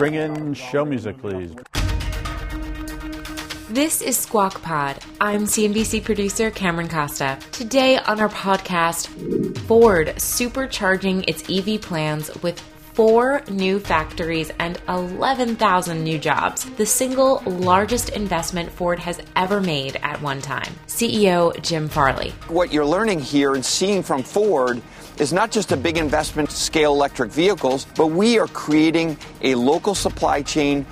Bring in show music, please. This is Squawk Pod. I'm CNBC producer Cameron Costa. Today on our podcast, Ford supercharging its EV plans with four new factories and 11,000 new jobs, the single largest investment Ford has ever made at one time. CEO Jim Farley. What you're learning here and seeing from Ford is not just a big investment to scale electric vehicles, but we are creating a local supply chain.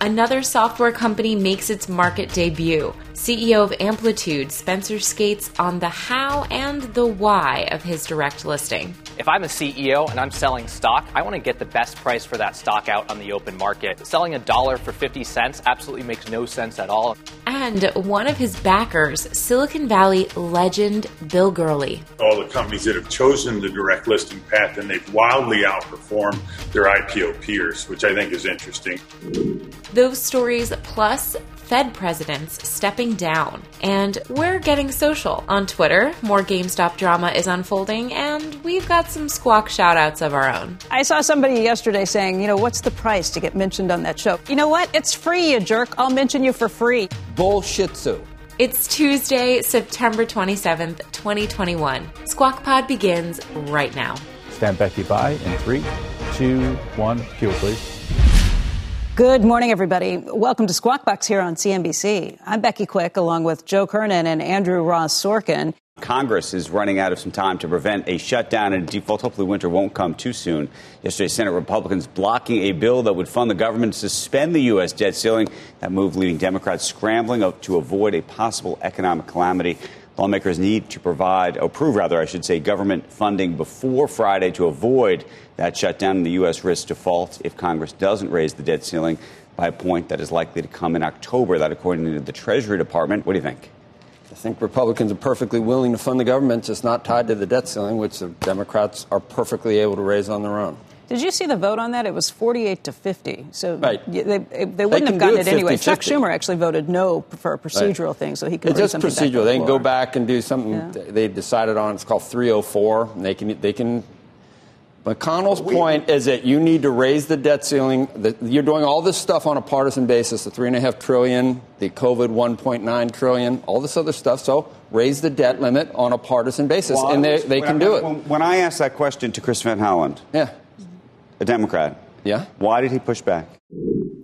Another software company makes its market debut. CEO of Amplitude, Spencer Skates on the how and the why of his direct listing. If I'm a CEO and I'm selling stock, I want to get the best price for that stock out on the open market. Selling a dollar for 50 cents absolutely makes no sense at all. And one of his backers, Silicon Valley legend Bill Gurley. All the companies that have chosen the direct listing path and they've wildly outperformed their IPO peers, which I think is interesting. Those stories plus Fed presidents stepping down. And we're getting social. On Twitter, more GameStop drama is unfolding, and we've got some squawk shoutouts of our own. I saw somebody yesterday saying, you know, what's the price to get mentioned on that show? You know what? It's free, you jerk. I'll mention you for free. Bullshitsu. It's Tuesday, September 27th, 2021. Squawk Pod begins right now. Stand Becky by in three, two, one. Cue, please. Good morning, everybody. Welcome to Squawk Box here on CNBC. I'm Becky Quick, along with Joe Kernan and Andrew Ross Sorkin. Congress is running out of some time to prevent a shutdown and default. Hopefully, winter won't come too soon. Yesterday, Senate Republicans blocking a bill that would fund the government to suspend the U.S. debt ceiling. That move leaving Democrats scrambling to avoid a possible economic calamity. Lawmakers need to provide, approve rather, I should say, government funding before Friday to avoid that shutdown and the U.S. risks default if Congress doesn't raise the debt ceiling by a point that is likely to come in October. That, according to the Treasury Department. What do you think? I think Republicans are perfectly willing to fund the government, just not tied to the debt ceiling, which the Democrats are perfectly able to raise on their own. Did you see the vote on that? It was 48 to 50. So right. they, they, they wouldn't have gotten it, it anyway. 50, Chuck Schumer actually voted no for a procedural right. thing, so he could. It's just procedural. they can go back and do something yeah. they decided on. It's called 304. And they can they can. McConnell's we, point is that you need to raise the debt ceiling. The, you're doing all this stuff on a partisan basis. The three and a half trillion, the COVID 1.9 trillion, all this other stuff. So raise the debt limit on a partisan basis, well, and they, they can I, do it. When I asked that question to Chris Van Hollen, yeah a Democrat. Yeah. Why did he push back?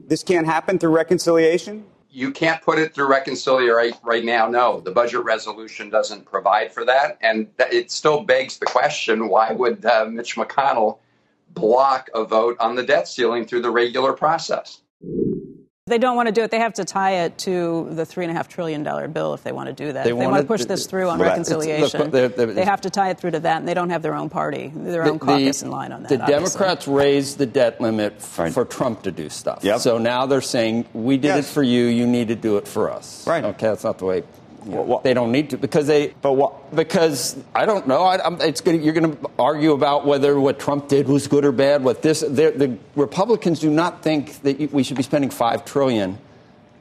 This can't happen through reconciliation? You can't put it through reconciliation right, right now. No, the budget resolution doesn't provide for that. And it still begs the question why would uh, Mitch McConnell block a vote on the debt ceiling through the regular process? They don't want to do it. They have to tie it to the three and a half trillion dollar bill if they want to do that. They, if they want to push this through on reconciliation. Look, they're, they're, they have to tie it through to that, and they don't have their own party, their own the, caucus in line on that. The obviously. Democrats raised the debt limit right. for Trump to do stuff. Yep. So now they're saying we did yes. it for you. You need to do it for us. Right. Okay, that's not the way well, they don't need to because they. But what? Because I don't know. I, it's gonna, you're going to argue about whether what Trump did was good or bad. What this the Republicans do not think that we should be spending five trillion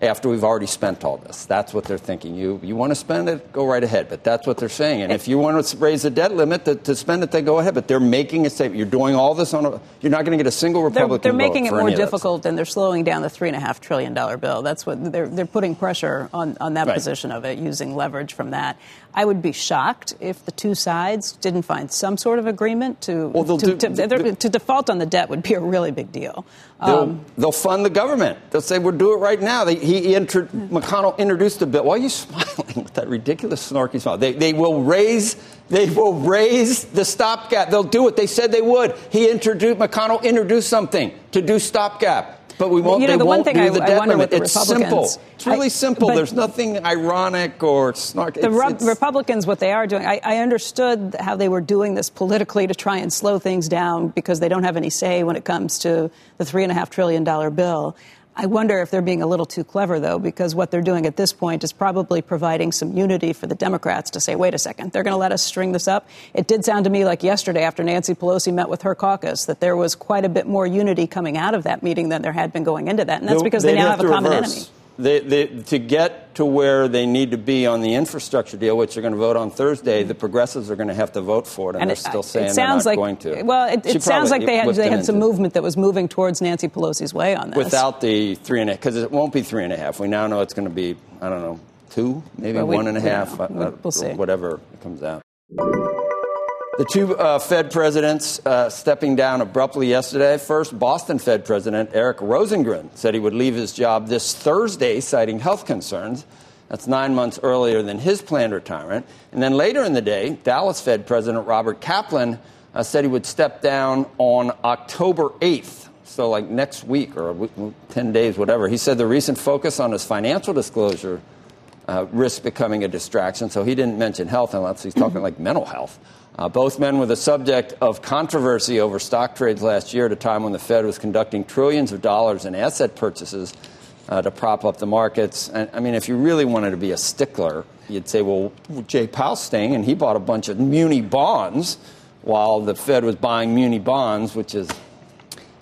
after we've already spent all this. That's what they're thinking. You, you want to spend it, go right ahead. But that's what they're saying. And if you want to raise the debt limit to, to spend it, they go ahead. But they're making a statement. You're doing all this on a. You're not going to get a single Republican. They're, they're making it more difficult, and they're slowing down the three and a half trillion dollar bill. That's what they're they're putting pressure on on that right. position of it, using leverage from that. I would be shocked if the two sides didn't find some sort of agreement to well, to, do, to, to, default on the debt would be a really big deal. They'll, um, they'll fund the government. They'll say we'll do it right now. They, he, he inter- McConnell introduced the bill. Why are you smiling with that ridiculous snarky smile? They, they will raise they will raise the stopgap. They'll do it. They said they would. He introduced McConnell introduced something to do stopgap. But we won't. You know, the one thing do I, the I wonder limit. with the it's Republicans. simple. It's really I- simple. There's nothing ironic or snarky. The Republicans, what they are doing, I, I understood how they were doing this politically to try and slow things down because they don't have any say when it comes to the three and a half trillion dollar bill. I wonder if they're being a little too clever, though, because what they're doing at this point is probably providing some unity for the Democrats to say, wait a second, they're going to let us string this up. It did sound to me like yesterday, after Nancy Pelosi met with her caucus, that there was quite a bit more unity coming out of that meeting than there had been going into that. And that's because they, they'd now have, a common reverse. enemy. They, they, to get to where they need to be on the infrastructure deal, which they're going to vote on Thursday, the progressives are going to have to vote for it, and, And they're it, still it saying they're not like, going to. Well, it, it sounds like they had they had some movement that was moving towards Nancy Pelosi's way on this. without the three and a because it won't be three and a half. We now know it's going to be I don't know two, maybe Well, we- one and we half, uh, We'll see. whatever comes out. The two uh, Fed presidents uh, stepping down abruptly yesterday. First, Boston Fed President Eric Rosengren said he would leave his job this Thursday, citing health concerns. That's nine months earlier than his planned retirement. And then later in the day, Dallas Fed President Robert Kaplan uh, said he would step down on October 8th. So, like next week or week, 10 days, whatever. He said the recent focus on his financial disclosure uh, risk becoming a distraction. So he didn't mention health unless he's talking like mental health. Uh, both men were the subject of controversy over stock trades last year at a time when the Fed was conducting trillions of dollars in asset purchases uh, to prop up the markets. And I mean, if you really wanted to be a stickler, you'd say, well, Jay Powell's staying, and he bought a bunch of muni bonds while the Fed was buying muni bonds, which is,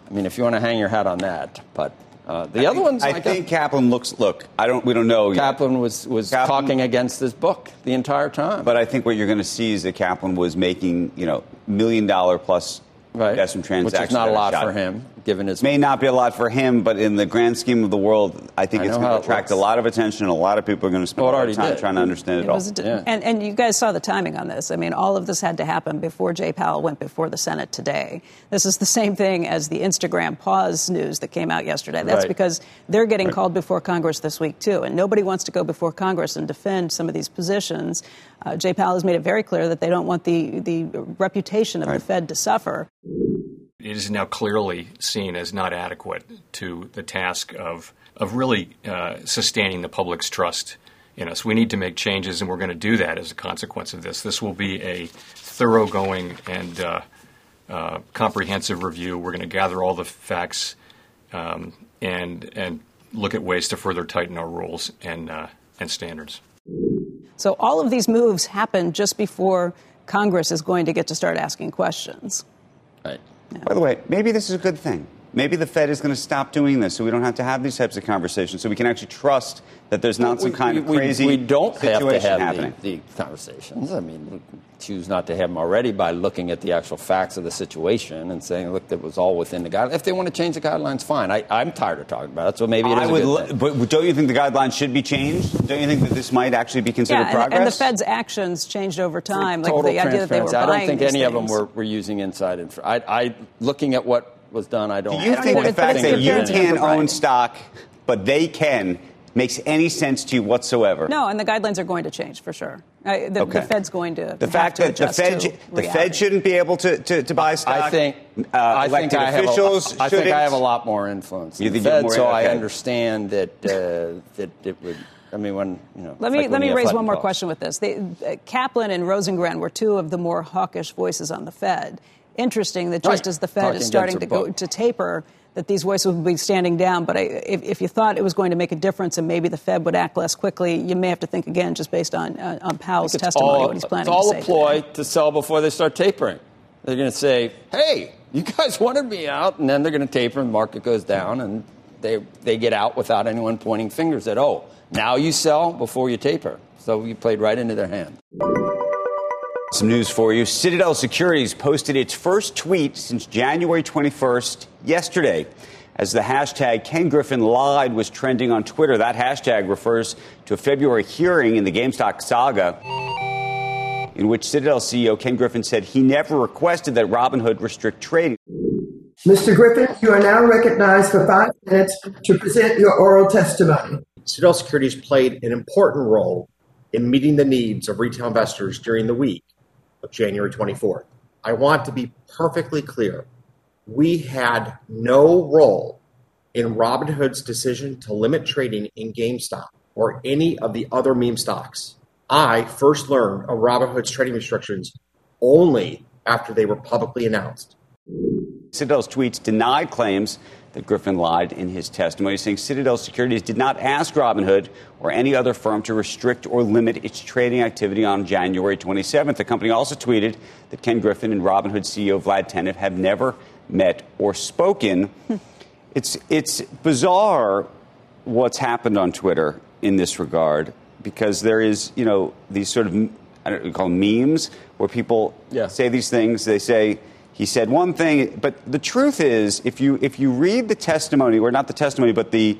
I mean, if you want to hang your hat on that. But uh, the I other think- ones, I like, think Kaplan looks. Look, I don't. We don't know. yet. Kaplan was, was Kaplan- talking against this book the entire time. But I think what you're going to see is that Kaplan was making, you know, million dollar plus right? investment Which is not a lot for him, given his. May not be a lot for him, but in the grand scheme of the world, I think I it's going to attract a lot of attention. A lot of people are going to spend it a lot of time did. trying to understand it, It all. was a- and, and you guys saw the timing on this. I mean, all of this had to happen before Jay Powell went before the Senate today. This is the same thing as the Instagram pause news that came out yesterday. That's Right. because they're getting Right. called before Congress this week, too. And nobody wants to go before Congress and defend some of these positions. Uh, Jay Powell has made it very clear that they don't want the, the reputation of the Fed to suffer. It is now clearly seen as not adequate to the task of of really uh, sustaining the public's trust in us. We need to make changes, and we're going to do that as a consequence of this. This will be a thoroughgoing and uh, uh, comprehensive review. We're going to gather all the facts um, and and look at ways to further tighten our rules and uh, and standards. So all of these moves happen just before Congress is going to get to start asking questions. Right. By the way, maybe this is a good thing. Maybe the Fed is going to stop doing this so we don't have to have these types of conversations, so we can actually trust that there's not some We- kind of we- crazy We don't have to have happening. the, the conversations. I mean, we choose not to have them already by looking at the actual facts of the situation and saying, look, that was all within the guidelines. If they want to change the guidelines, fine. I, I'm tired of talking about it, so maybe it is I a would, good lo- thing. but don't you think the guidelines should be changed? Don't you think that this might actually be considered yeah, and, progress? and the Fed's actions changed over time. Like Total the idea that they were transparency. I don't think these any of them were, were using inside info. I, I, looking at what was done, I don't. Do you I think think the fact that you can't own stock, but they can, makes any sense to you whatsoever? No, and the guidelines are going to change for sure. Uh, the, Okay. the Fed's going to The have fact to that the Fed, to the. Fed shouldn't be able to, to, to buy stock. I think uh, I think elected I have officials a, I think shouldn't. I have a lot more influence. You than the think Fed, more- so I understand that uh, that it would. I mean, when you know. Let me like let me raise one more costs. question with this. They, uh, Kaplan and Rosengren were two of the more hawkish voices on the Fed. Interesting that just Right. as the Fed Talking is starting to go to taper, that these voices will be standing down. But I, if, if you thought it was going to make a difference and maybe the Fed would act less quickly, you may have to think again, just based on uh, on Powell's testimony, all, what he's planning it's all to say. a ploy today. to sell before they start tapering. They're going to say, "Hey, you guys wanted me out," and then they're going to taper, and the market goes down, and they they get out without anyone pointing fingers at, "Oh, now you sell before you taper." So you played right into their hand. Some news for you. Citadel Securities posted its first tweet since January 21st yesterday. As the hashtag Ken Griffin lied was trending on Twitter, that hashtag refers to a February hearing in the GameStop saga in which Citadel CEO Ken Griffin said he never requested that Robinhood restrict trading. Mr. Griffin, you are now recognized for five minutes to present your oral testimony. Citadel Securities played an important role in meeting the needs of retail investors during the week of January 24th. I want to be perfectly clear. We had no role in Robinhood's decision to limit trading in GameStop or any of the other meme stocks. I first learned of Robinhood's trading restrictions only after they were publicly announced. Citadel's tweets denied claims that Griffin lied in his testimony, saying Citadel Securities did not ask Robinhood or any other firm to restrict or limit its trading activity on January 27th. The company also tweeted that Ken Griffin and Robinhood CEO Vlad Tenev have never met or spoken. it's, it's bizarre what's happened on Twitter in this regard because there is, you know, these sort of, I don't know, call them memes where people yeah. say these things. They say, he said one thing, but the truth is, if you if you read the testimony, or not the testimony, but the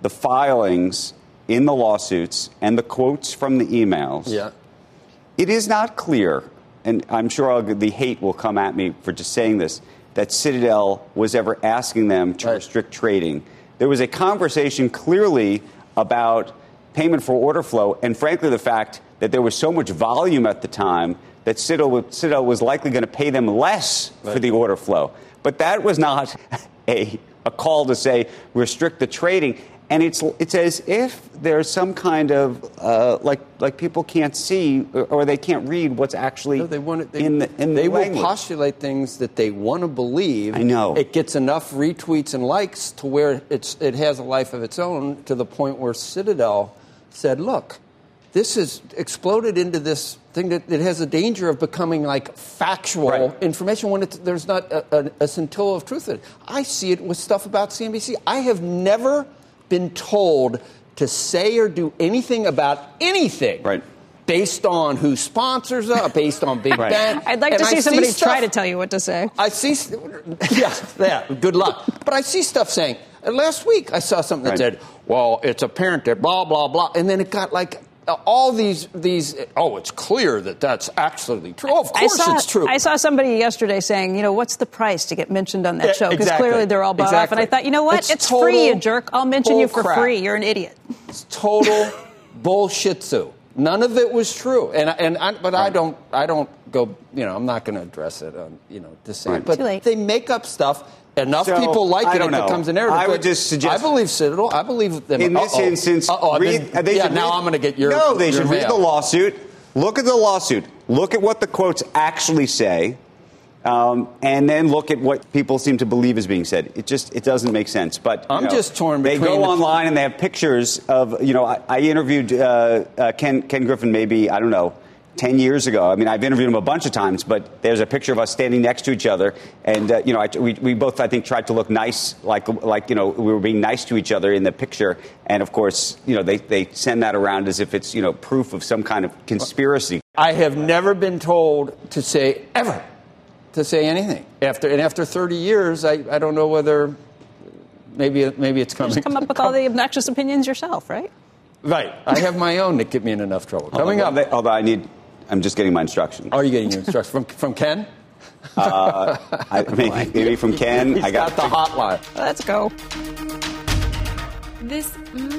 the filings in the lawsuits and the quotes from the emails, yeah. it is not clear, and I'm sure I'll, the hate will come at me for just saying this, that Citadel was ever asking them to right. restrict trading. There was a conversation clearly about payment for order flow, and frankly, the fact that there was so much volume at the time that Citadel, was likely going to pay them less right. for the order flow. But that was not a, a call to say restrict the trading. And it's, it's as if there's some kind of uh, like like people can't see or, or, they can't read what's actually no, they want they, in the in they the will postulate things that they want to believe. I know it gets enough retweets and likes to where it's it has a life of its own to the point where Citadel said, "Look, this has exploded into this thing that it has a danger of becoming like factual right. information when there's not a, a, a, scintilla of truth in it. I see it with stuff about CNBC. I have never been told to say or do anything about anything. Right. Based on who sponsors it, based on Big right. Ben. I'd like and to see I somebody see try to tell you what to say. I see, yeah, yeah, good luck. But I see stuff saying, last week I saw something that right. said, well, it's apparent that blah, blah, blah. And then it got like all these these oh it's clear that that's absolutely true. Oh, of course saw, it's true. I saw somebody yesterday saying you know what's the price to get mentioned on that yeah, show? Because exactly. clearly they're all bought exactly. off and i thought you know what? It's, it's total, free you jerk. I'll mention you for crap. free. You're an idiot. It's total bullshit So none of it was true. And and I, but i don't i don't go you know i'm not going to address it on you know to say right. but they make up stuff Enough so, people like it, it becomes a narrative. I would just suggest. I believe Citadel. I believe them. In this Uh-oh. instance, Uh-oh, read, been, yeah, now read, I'm going to get your. No, they your should mail. read the lawsuit. Look at the lawsuit. Look at what the quotes actually say. Um, and then look at what people seem to believe is being said. It just it doesn't make sense. But I'm know, just torn. They go the online and they have pictures of you know I, I interviewed uh, uh, Ken Ken Griffin maybe I don't know 10 years ago. I mean, I've interviewed him a bunch of times, but there's a picture of us standing next to each other. And, uh, you know, I, we, we both, I think, tried to look nice, like, like, you know, we were being nice to each other in the picture. And, of course, you know, they, they send that around as if it's, you know, proof of some kind of conspiracy. I have never been told to say, ever, to say anything. After, and after 30 years, I, I don't know whether maybe, maybe it's coming. Just come up with all the obnoxious opinions yourself, right? Right. I have my own that get me in enough trouble. Coming although, up. Although I need I'm just getting my instructions. Are you getting your instructions from from Ken? Uh, I, maybe, maybe, from Ken. He's I got, got the hotline. Let's go. This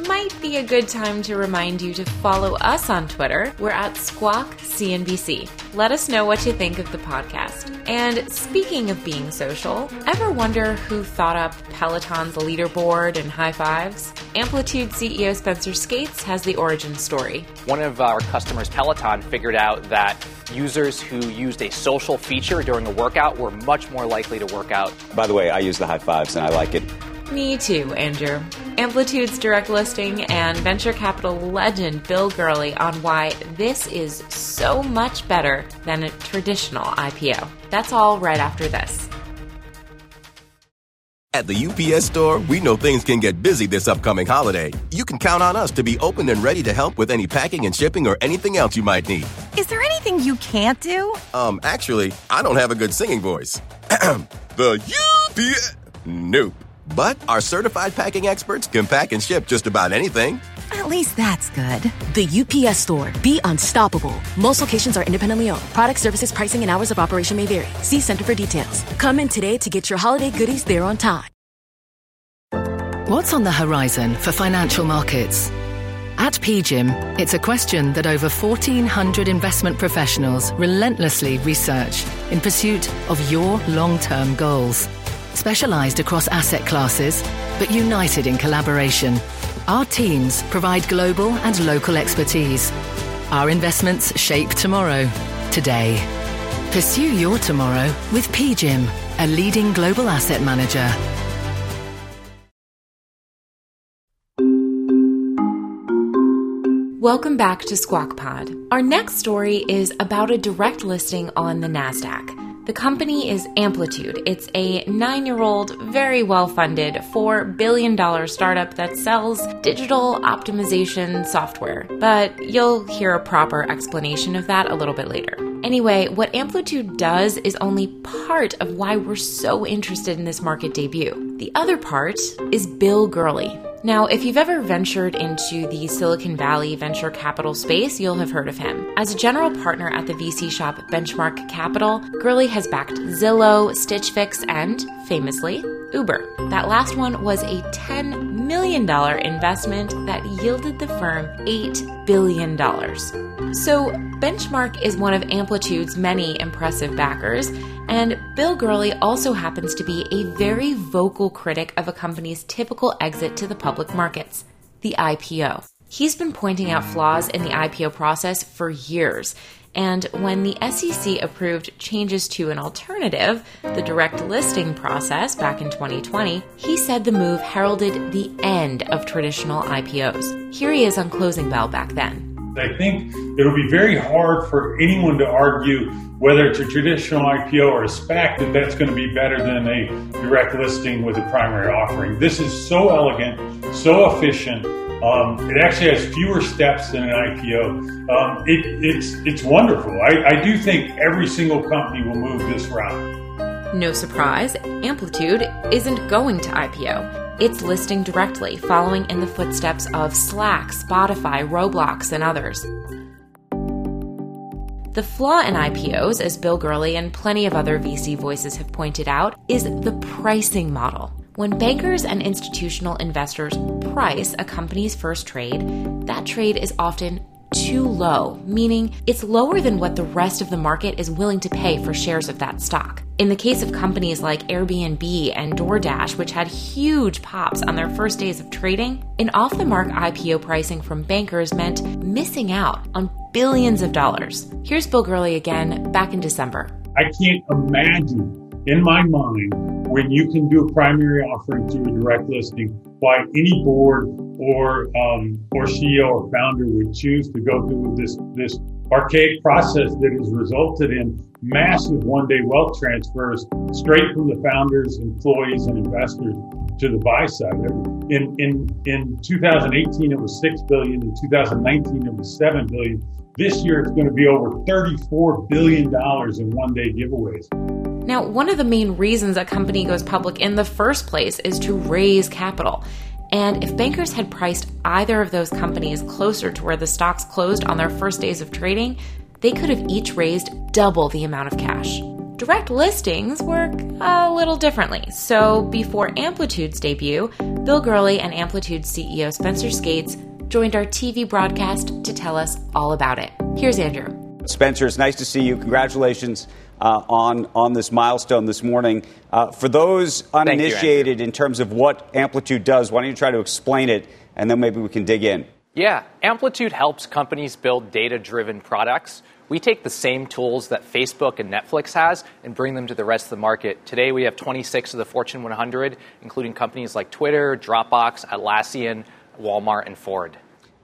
might be a good time to remind you to follow us on Twitter. We're at Squawk CNBC. Let us know what you think of the podcast. And speaking of being social, ever wonder who thought up Peloton's leaderboard and high fives? Amplitude CEO Spencer Skates has the origin story. One of our customers, Peloton, figured out that users who used a social feature during a workout were much more likely to work out. By the way, I use the high fives and I like it. Me too, Andrew. Amplitude's direct listing and venture capital legend Bill Gurley on why this is so much better than a traditional IPO. That's all right after this. At the UPS store, we know things can get busy this upcoming holiday. You can count on us to be open and ready to help with any packing and shipping or anything else you might need. Is there anything you can't do? Um, actually, I don't have a good singing voice. the UPS. Nope. But our certified packing experts can pack and ship just about anything. At least that's good. The UPS store. Be unstoppable. Most locations are independently owned. Product services, pricing, and hours of operation may vary. See Center for details. Come in today to get your holiday goodies there on time. What's on the horizon for financial markets? At PGIM, it's a question that over 1,400 investment professionals relentlessly research in pursuit of your long term goals. Specialized across asset classes, but united in collaboration. Our teams provide global and local expertise. Our investments shape tomorrow, today. Pursue your tomorrow with PGIM, a leading global asset manager. Welcome back to Squawk Pod. Our next story is about a direct listing on the NASDAQ. The company is Amplitude. It's a nine year old, very well funded, $4 billion startup that sells digital optimization software. But you'll hear a proper explanation of that a little bit later. Anyway, what Amplitude does is only part of why we're so interested in this market debut. The other part is Bill Gurley. Now, if you've ever ventured into the Silicon Valley venture capital space, you'll have heard of him. As a general partner at the VC shop Benchmark Capital, Gurley has backed Zillow, Stitch Fix, and, famously, Uber. That last one was a $10 million investment that yielded the firm $8 billion. So, Benchmark is one of Amplitude's many impressive backers, and Bill Gurley also happens to be a very vocal critic of a company's typical exit to the public markets, the IPO. He's been pointing out flaws in the IPO process for years. And when the SEC approved changes to an alternative, the direct listing process back in 2020, he said the move heralded the end of traditional IPOs. Here he is on Closing Bell back then. I think it'll be very hard for anyone to argue whether it's a traditional IPO or a SPAC that that's going to be better than a direct listing with a primary offering. This is so elegant, so efficient. Um, it actually has fewer steps than an IPO. Um, it, it's it's wonderful. I, I do think every single company will move this route. No surprise, Amplitude isn't going to IPO. It's listing directly, following in the footsteps of Slack, Spotify, Roblox, and others. The flaw in IPOs, as Bill Gurley and plenty of other VC voices have pointed out, is the pricing model. When bankers and institutional investors price a company's first trade, that trade is often too low, meaning it's lower than what the rest of the market is willing to pay for shares of that stock. In the case of companies like Airbnb and DoorDash, which had huge pops on their first days of trading, an off the mark IPO pricing from bankers meant missing out on billions of dollars. Here's Bill Gurley again back in December. I can't imagine in my mind when you can do a primary offering through a direct listing why any board or um, or CEO or founder would choose to go through this this archaic process that has resulted in massive one-day wealth transfers straight from the founders, employees, and investors to the buy side. In in in 2018, it was six billion. In 2019, it was seven billion. This year, it's going to be over 34 billion dollars in one-day giveaways. Now, one of the main reasons a company goes public in the first place is to raise capital. And if bankers had priced either of those companies closer to where the stocks closed on their first days of trading, they could have each raised double the amount of cash. Direct listings work a little differently. So, before Amplitude's debut, Bill Gurley and Amplitude CEO Spencer Skates joined our TV broadcast to tell us all about it. Here's Andrew. Spencer, it's nice to see you. Congratulations uh, on, on this milestone this morning. Uh, for those uninitiated you, in terms of what Amplitude does, why don't you try to explain it, and then maybe we can dig in. Yeah, Amplitude helps companies build data driven products. We take the same tools that Facebook and Netflix has and bring them to the rest of the market. Today we have 26 of the Fortune 100, including companies like Twitter, Dropbox, Atlassian, Walmart, and Ford.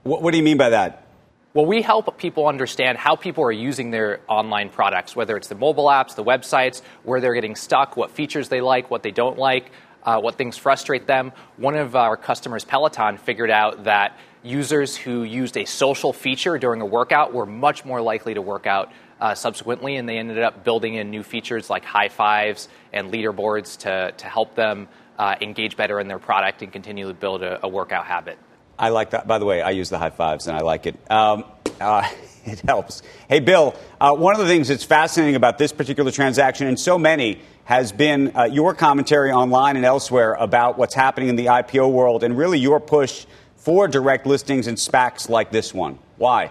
What, what do you mean by that? Well, we help people understand how people are using their online products, whether it's the mobile apps, the websites, where they're getting stuck, what features they like, what they don't like, uh, what things frustrate them. One of our customers, Peloton, figured out that users who used a social feature during a workout were much more likely to work out uh, subsequently, and they ended up building in new features like high fives and leaderboards to, to help them uh, engage better in their product and continue to build a, a workout habit. I like that. By the way, I use the high fives and I like it. Um, uh, it helps. Hey, Bill, uh, one of the things that's fascinating about this particular transaction, and so many, has been uh, your commentary online and elsewhere about what's happening in the IPO world and really your push for direct listings and SPACs like this one. Why?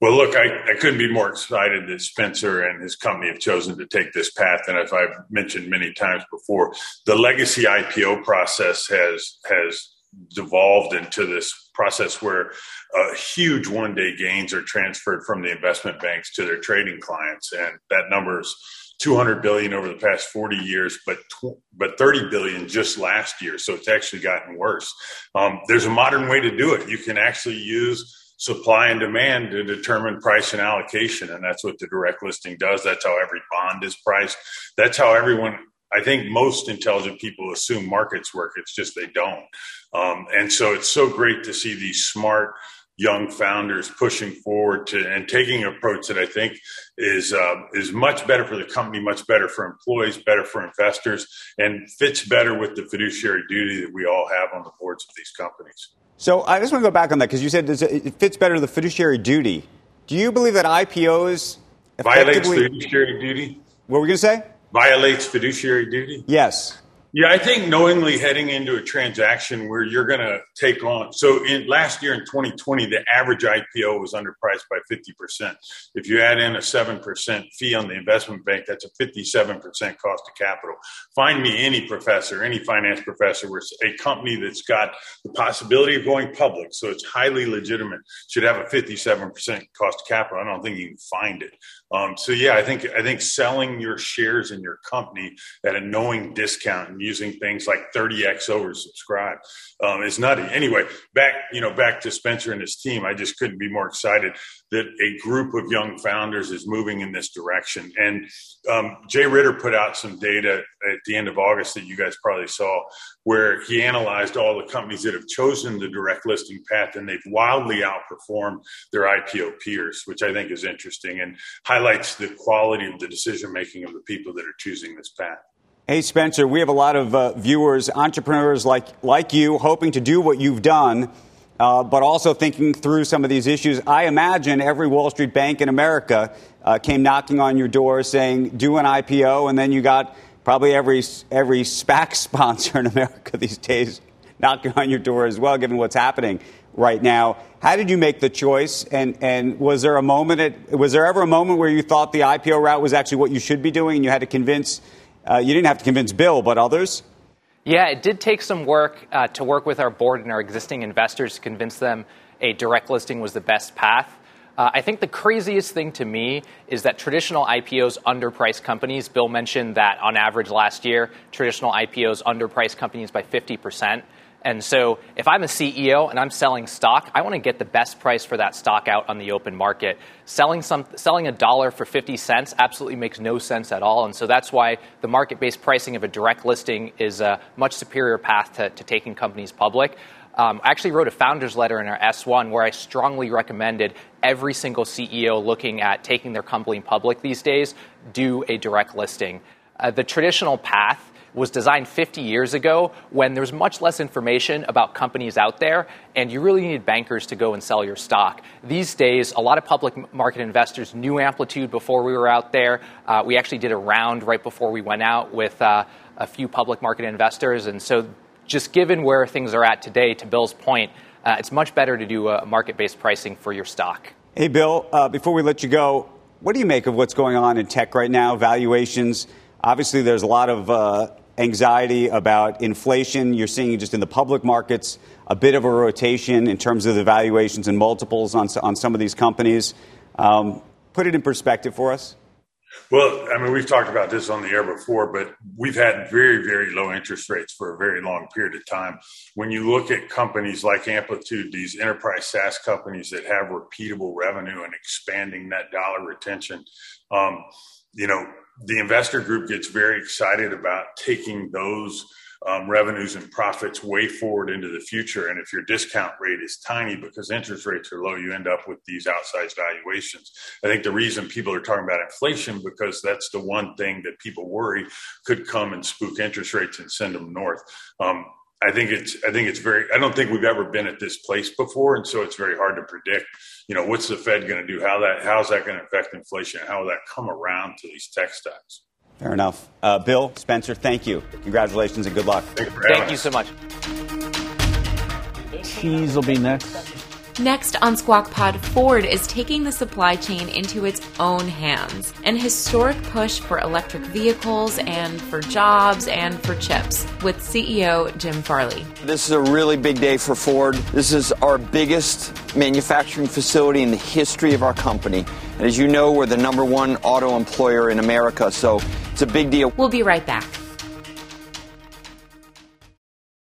Well, look, I, I couldn't be more excited that Spencer and his company have chosen to take this path. And as I've mentioned many times before, the legacy IPO process has has devolved into this process where uh, huge one day gains are transferred from the investment banks to their trading clients, and that number is 200 billion over the past 40 years, but tw- but 30 billion just last year. So it's actually gotten worse. Um, there's a modern way to do it. You can actually use supply and demand to determine price and allocation. And that's what the direct listing does. That's how every bond is priced. That's how everyone, I think most intelligent people assume markets work. It's just they don't. Um, and so it's so great to see these smart, young founders pushing forward to and taking an approach that I think is uh, is much better for the company, much better for employees, better for investors, and fits better with the fiduciary duty that we all have on the boards of these companies. So I just want to go back on that because you said it fits better the fiduciary duty. Do you believe that IPOs violates fiduciary duty? What were we going to say? Violates fiduciary duty. Yes. Yeah, I think knowingly heading into a transaction where you're going to take on. So in last year in 2020, the average IPO was underpriced by 50%. If you add in a 7% fee on the investment bank, that's a 57% cost of capital. Find me any professor, any finance professor where a company that's got the possibility of going public, so it's highly legitimate, should have a 57% cost of capital. I don't think you can find it. Um, so yeah, I think I think selling your shares in your company at a knowing discount and using things like 30x oversubscribed um, is nutty. Anyway, back you know back to Spencer and his team. I just couldn't be more excited that a group of young founders is moving in this direction. And um, Jay Ritter put out some data at the end of August that you guys probably saw, where he analyzed all the companies that have chosen the direct listing path, and they've wildly outperformed their IPO peers, which I think is interesting and highlights the quality of the decision making of the people that are choosing this path. Hey, Spencer, we have a lot of uh, viewers, entrepreneurs like, like you, hoping to do what you've done uh, but also thinking through some of these issues. I imagine every Wall Street bank in America uh, came knocking on your door saying, do an IPO, and then you got probably every, every SPAC sponsor in America these days knocking on your door as well, given what's happening right now. How did you make the choice? And, and was there a moment, at, was there ever a moment where you thought the IPO route was actually what you should be doing and you had to convince, uh, you didn't have to convince Bill, but others? Yeah, it did take some work uh, to work with our board and our existing investors to convince them a direct listing was the best path. Uh, I think the craziest thing to me is that traditional IPOs underprice companies. Bill mentioned that on average last year, traditional IPOs underprice companies by 50%. And so if I'm a CEO and I'm selling stock, I want to get the best price for that stock out on the open market. Selling some selling a dollar for 50 cents absolutely makes no sense at all. And so that's why the market-based pricing of a direct listing is a much superior path to, to taking companies public. Um, I actually wrote a founder's letter in our S1 where I strongly recommended every single CEO looking at taking their company public these days do a direct listing. Uh, the traditional path was designed 50 years ago when there was much less information about companies out there, and you really needed bankers to go and sell your stock. These days, a lot of public market investors knew Amplitude before we were out there. Uh, we actually did a round right before we went out with uh, a few public market investors, and so just given where things are at today, to Bill's point, uh, it's much better to do a market based pricing for your stock. Hey, Bill, uh, before we let you go, what do you make of what's going on in tech right now? Valuations. Obviously, there's a lot of uh, anxiety about inflation. You're seeing just in the public markets a bit of a rotation in terms of the valuations and multiples on, on some of these companies. Um, put it in perspective for us. Well, I mean, we've talked about this on the air before, but we've had very, very low interest rates for a very long period of time. When you look at companies like Amplitude, these enterprise SaaS companies that have repeatable revenue and expanding net dollar retention, um, you know, the investor group gets very excited about taking those um, revenues and profits way forward into the future. And if your discount rate is tiny because interest rates are low, you end up with these outsized valuations. I think the reason people are talking about inflation because that's the one thing that people worry could come and spook interest rates and send them north. Um, I think it's I think it's very I don't think we've ever been at this place before, and so it's very hard to predict. You know, what's the Fed going to do? How that how's that going to affect inflation? How will that come around to these tech stocks? Fair enough. Uh, Bill Spencer, thank you. Congratulations and good luck. Thank you so much. Cheese will be next. Next on Squawk Pod, Ford is taking the supply chain into its own hands. An historic push for electric vehicles and for jobs and for chips with CEO Jim Farley. This is a really big day for Ford. This is our biggest manufacturing facility in the history of our company. And as you know, we're the number one auto employer in America, so it's a big deal. We'll be right back.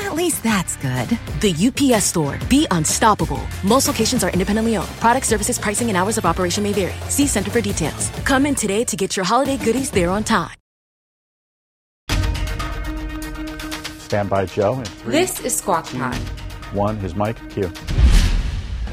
At least that's good. The UPS store. Be unstoppable. Most locations are independently owned. Product services, pricing, and hours of operation may vary. See Center for details. Come in today to get your holiday goodies there on time. Stand by, Joe. In three, This is Squawk Pod. one, his mic, cue.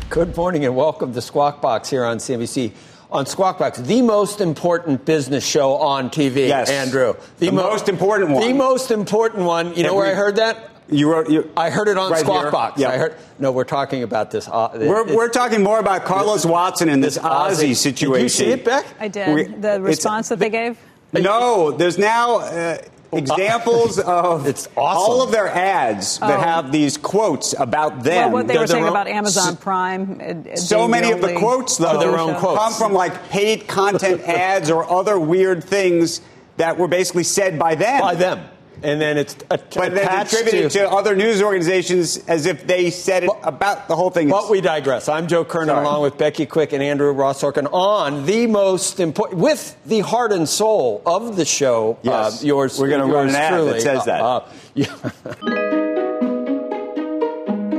Good morning and welcome to Squawk Box here on CNBC. On Squawk Box, the most important business show on TV, Yes. Andrew. The most important one. The most important one. You know Every- where I heard that? You wrote. You, I heard it on Right Squawk here? Box. Yeah. I heard. No, we're talking about this. Uh, we're, we're talking more about Carlos Watson and this Ozy situation. Did you see it, Beck? I did. We- the response that they gave? No, there's now uh, examples of It's awesome. all of their ads that Oh. have these quotes about them. Well, what they They're were saying own- about Amazon Prime. it- it So being many of the quotes, though, their own quotes. come from like paid content ads or other weird things that were basically said by them. by them, and then it's a- But then attributed to. to other news organizations as if they said it about the whole thing. But we digress. I'm Joe Kernan, Sorry. along with Becky Quick and Andrew Ross Sorkin, on the most important, with the heart and soul of the show. Yes. uh, yours. We're gonna yours run an ad that says that. Uh, uh, yeah.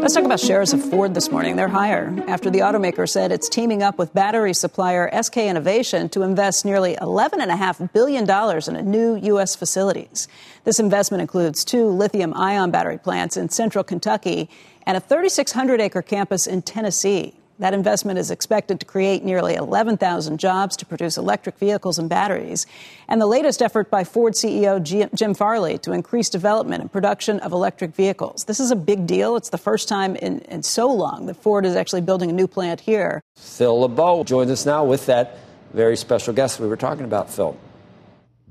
Let's talk about shares of Ford this morning. They're higher after the automaker said it's teaming up with battery supplier SK Innovation to invest nearly $11.5 billion in new U.S. facilities. This investment includes two lithium ion battery plants in central Kentucky and a 3,600 acre campus in Tennessee. That investment is expected to create nearly 11,000 jobs to produce electric vehicles and batteries. And the latest effort by Ford CEO Jim Farley to increase development and production of electric vehicles. This is a big deal. It's the first time in, in so long that Ford is actually building a new plant here. Phil LeBeau joins us now with that very special guest we were talking about, Phil.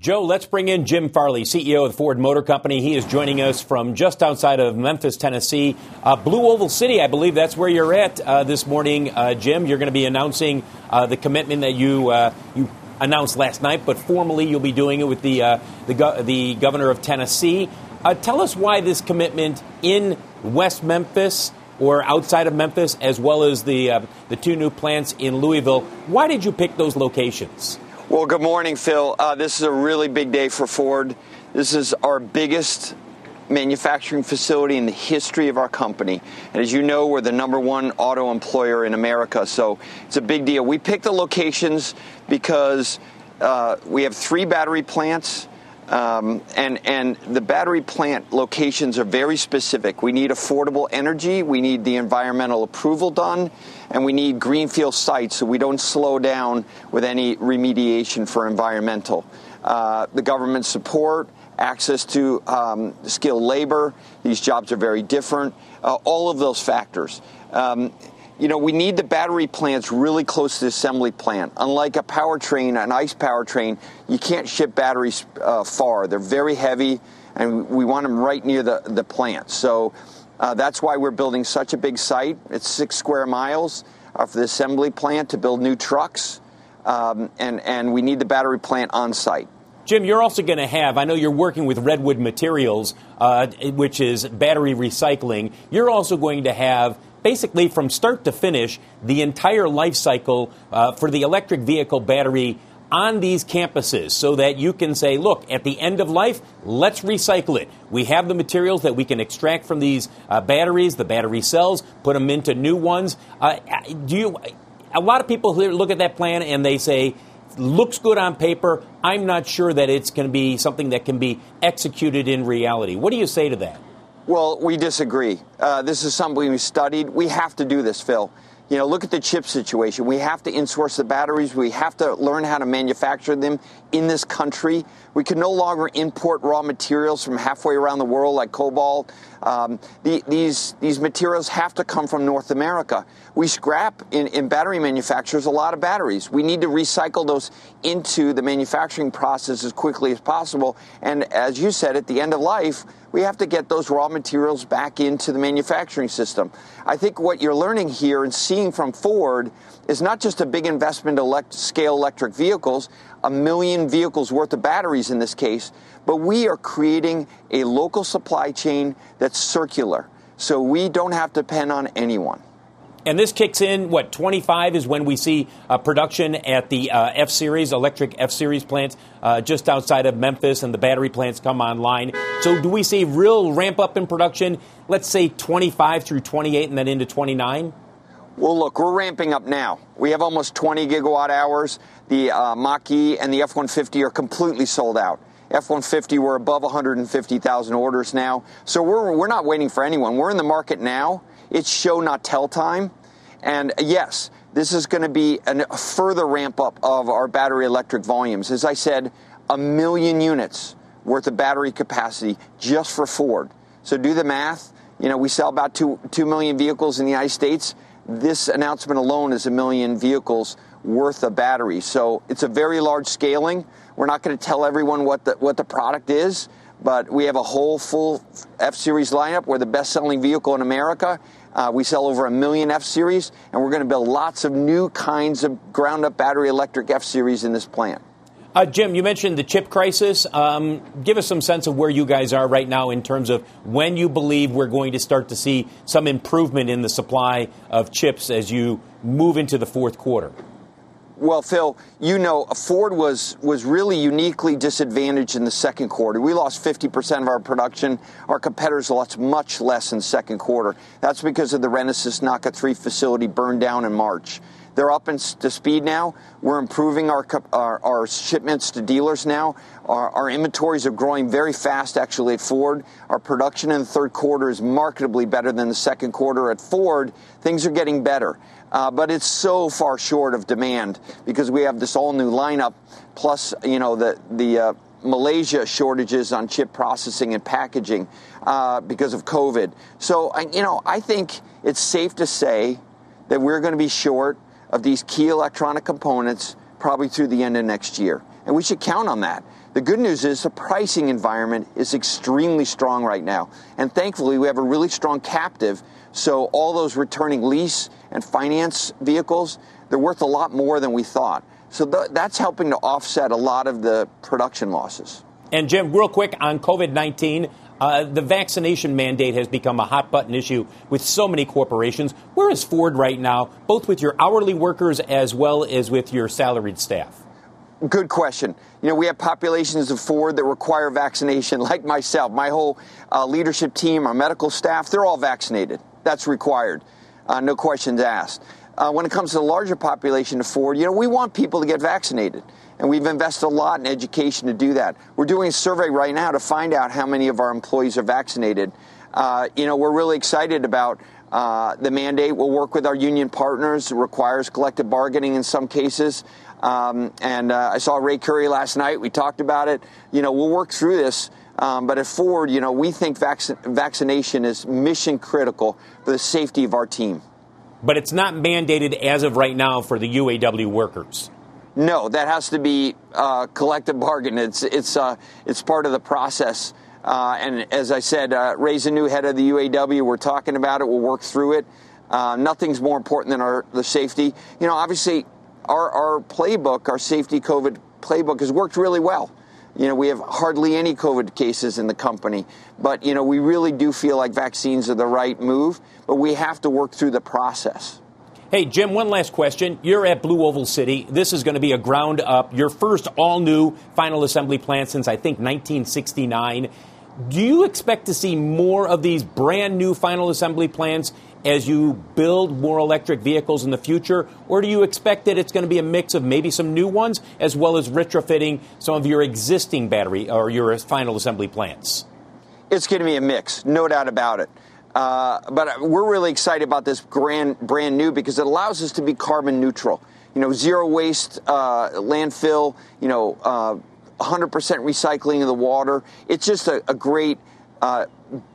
Joe, let's bring in Jim Farley, CEO of the Ford Motor Company. He is joining us from just outside of Memphis, Tennessee. Uh, Blue Oval City, I believe that's where you're at uh, this morning. Uh, Jim, you're going to be announcing uh, the commitment that you, uh, you announced last night, but formally you'll be doing it with the, uh, the, go- the governor of Tennessee. Tell us why this commitment in West Memphis or outside of Memphis, as well as the, the two new plants in Louisville. Why did you pick those locations? Well, good morning, Phil. Uh, this is a really big day for Ford. This is our biggest manufacturing facility in the history of our company. And as you know, we're the number one auto employer in America, so it's a big deal. We picked the locations because uh, we have three battery plants. Um, and and the battery plant locations are very specific. We need affordable energy. We need the environmental approval done, and we need greenfield sites so we don't slow down with any remediation for environmental. Uh, the government support, access to um, skilled labor. These jobs are very different. Uh, all of those factors. Um, you know, we need the battery plants really close to the assembly plant. Unlike a powertrain, an ICE powertrain, you can't ship batteries uh, far. They're very heavy, and we want them right near the, the plant. So uh, that's why we're building such a big site. It's six square miles uh, for the assembly plant to build new trucks, um, and, and we need the battery plant on site. Jim, you're also going to have, I know you're working with Redwood Materials, uh, which is battery recycling. You're also going to have, basically from start to finish, the entire life cycle uh, for the electric vehicle battery on these campuses so that you can say, look, at the end of life, let's recycle it. We have the materials that we can extract from these uh, batteries, the battery cells, put them into new ones. Uh, do you, a lot of people look at that plan and they say, looks good on paper. I'm not sure that it's going to be something that can be executed in reality. What do you say to that? Well, we disagree. Uh, this is something we studied. We have to do this, Phil. You know, look at the chip situation. We have to insource the batteries. We have to learn how to manufacture them in this country. We can no longer import raw materials from halfway around the world like cobalt. Um, the, these, these materials have to come from North America. We scrap in, in battery manufacturers a lot of batteries. We need to recycle those into the manufacturing process as quickly as possible. And as you said, at the end of life, we have to get those raw materials back into the manufacturing system. I think what you're learning here and seeing from Ford is not just a big investment to elect- scale electric vehicles, a million vehicles worth of batteries in this case, but we are creating a local supply chain that's circular. So we don't have to depend on anyone. And this kicks in, what, 25 is when we see uh, production at the uh, F Series, electric F Series plants uh, just outside of Memphis, and the battery plants come online. So, do we see real ramp up in production, let's say 25 through 28 and then into 29? Well, look, we're ramping up now. We have almost 20 gigawatt hours. The uh, Mach E and the F 150 are completely sold out. F 150, we're above 150,000 orders now. So, we're, we're not waiting for anyone. We're in the market now it's show not tell time. And yes, this is going to be a further ramp up of our battery electric volumes. As I said, a million units worth of battery capacity just for Ford. So do the math. You know, we sell about two, 2 million vehicles in the United States. This announcement alone is a million vehicles worth of batteries. So it's a very large scaling. We're not going to tell everyone what the, what the product is, but we have a whole full F Series lineup. We're the best selling vehicle in America. Uh, we sell over a million F Series, and we're going to build lots of new kinds of ground up battery electric F Series in this plant. Uh, Jim, you mentioned the chip crisis. Um, give us some sense of where you guys are right now in terms of when you believe we're going to start to see some improvement in the supply of chips as you move into the fourth quarter. Well, Phil, you know, Ford was was really uniquely disadvantaged in the second quarter. We lost 50% of our production. Our competitors lost much less in second quarter. That's because of the Renesas Naka 3 facility burned down in March. They're up in, to speed now. We're improving our, our, our shipments to dealers now. Our, our, inventories are growing very fast, actually, at Ford. Our production in the third quarter is markedly better than the second quarter. At Ford, things are getting better. Uh, but it's so far short of demand because we have this all new lineup, plus you know the the uh, Malaysia shortages on chip processing and packaging uh, because of COVID. So you know I think it's safe to say that we're going to be short of these key electronic components probably through the end of next year, and we should count on that. The good news is the pricing environment is extremely strong right now. And thankfully, we have a really strong captive. So all those returning lease and finance vehicles, they're worth a lot more than we thought. So th- that's helping to offset a lot of the production losses. And Jim, real quick on COVID 19, uh, the vaccination mandate has become a hot button issue with so many corporations. Where is Ford right now, both with your hourly workers as well as with your salaried staff? Good question. You know, we have populations of Ford that require vaccination, like myself. My whole uh, leadership team, our medical staff, they're all vaccinated. That's required uh, no questions asked. Uh, when it comes to the larger population of Ford, you know, we want people to get vaccinated. And we've invested a lot in education to do that. We're doing a survey right now to find out how many of our employees are vaccinated. Uh, you know, we're really excited about uh, the mandate. We'll work with our union partners. It requires collective bargaining in some cases. Um, and uh, I saw Ray Curry last night. We talked about it. You know, we'll work through this. Um, but at Ford, you know, we think vac- vaccination is mission critical for the safety of our team. But it's not mandated as of right now for the UAW workers. No, that has to be uh, collective bargain. It's it's uh, it's part of the process. Uh, and as I said, uh, Ray's a new head of the UAW. We're talking about it. We'll work through it. Uh, nothing's more important than our the safety. You know, obviously, our our playbook, our safety COVID playbook, has worked really well. You know, we have hardly any COVID cases in the company, but you know, we really do feel like vaccines are the right move, but we have to work through the process. Hey, Jim, one last question. You're at Blue Oval City. This is going to be a ground up, your first all new final assembly plant since I think 1969. Do you expect to see more of these brand new final assembly plants as you build more electric vehicles in the future? Or do you expect that it's going to be a mix of maybe some new ones as well as retrofitting some of your existing battery or your final assembly plants? It's going to be a mix, no doubt about it. Uh, but we're really excited about this brand, brand new because it allows us to be carbon neutral. you know, zero waste uh, landfill, you know, uh, 100% recycling of the water. It's just a, a great uh,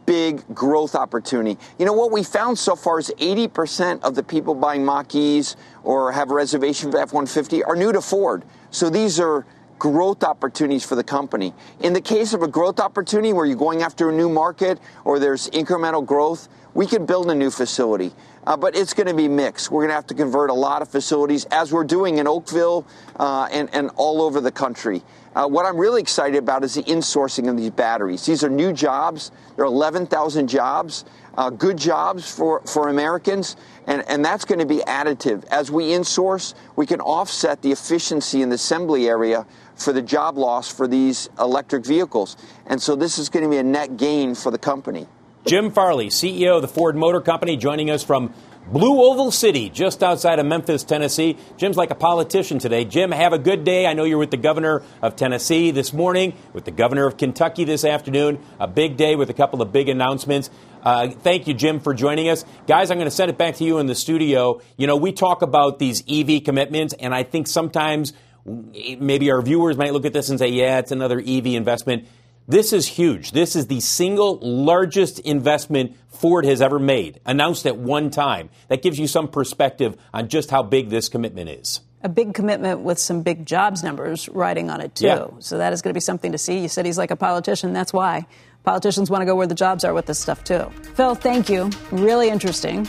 big growth opportunity. You know what we found so far is 80% of the people buying Mach-E's or have a reservation for F-150 are new to Ford. So these are growth opportunities for the company. In the case of a growth opportunity where you're going after a new market or there's incremental growth, we can build a new facility. Uh, but it's going to be mixed. We're going to have to convert a lot of facilities, as we're doing in Oakville uh, and, and all over the country. Uh, what I'm really excited about is the insourcing of these batteries. These are new jobs. There are 11,000 jobs, uh, good jobs for, for Americans, and, and that's going to be additive. As we insource, we can offset the efficiency in the assembly area for the job loss for these electric vehicles. And so this is going to be a net gain for the company. Jim Farley, CEO of the Ford Motor Company, joining us from Blue Oval City, just outside of Memphis, Tennessee. Jim's like a politician today. Jim, have a good day. I know you're with the governor of Tennessee this morning, with the governor of Kentucky this afternoon. A big day with a couple of big announcements. Uh, thank you, Jim, for joining us. Guys, I'm going to send it back to you in the studio. You know, we talk about these EV commitments, and I think sometimes maybe our viewers might look at this and say, yeah, it's another EV investment. This is huge. This is the single largest investment Ford has ever made, announced at one time. That gives you some perspective on just how big this commitment is. A big commitment with some big jobs numbers riding on it, too. Yeah. So that is going to be something to see. You said he's like a politician. That's why. Politicians want to go where the jobs are with this stuff, too. Phil, thank you. Really interesting.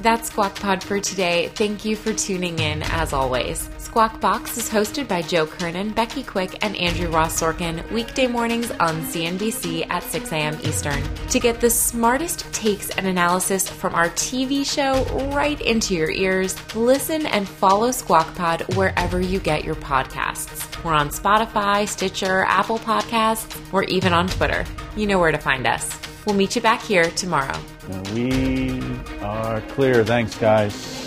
That's Squawk Pod for today. Thank you for tuning in, as always. Squawk Box is hosted by Joe Kernan, Becky Quick, and Andrew Ross Sorkin, weekday mornings on CNBC at 6 a.m. Eastern. To get the smartest takes and analysis from our TV show right into your ears, listen and follow Squawk Pod wherever you get your podcasts. We're on Spotify, Stitcher, Apple Podcasts, or even on Twitter. You know where to find us. We'll meet you back here tomorrow. We are clear. Thanks, guys.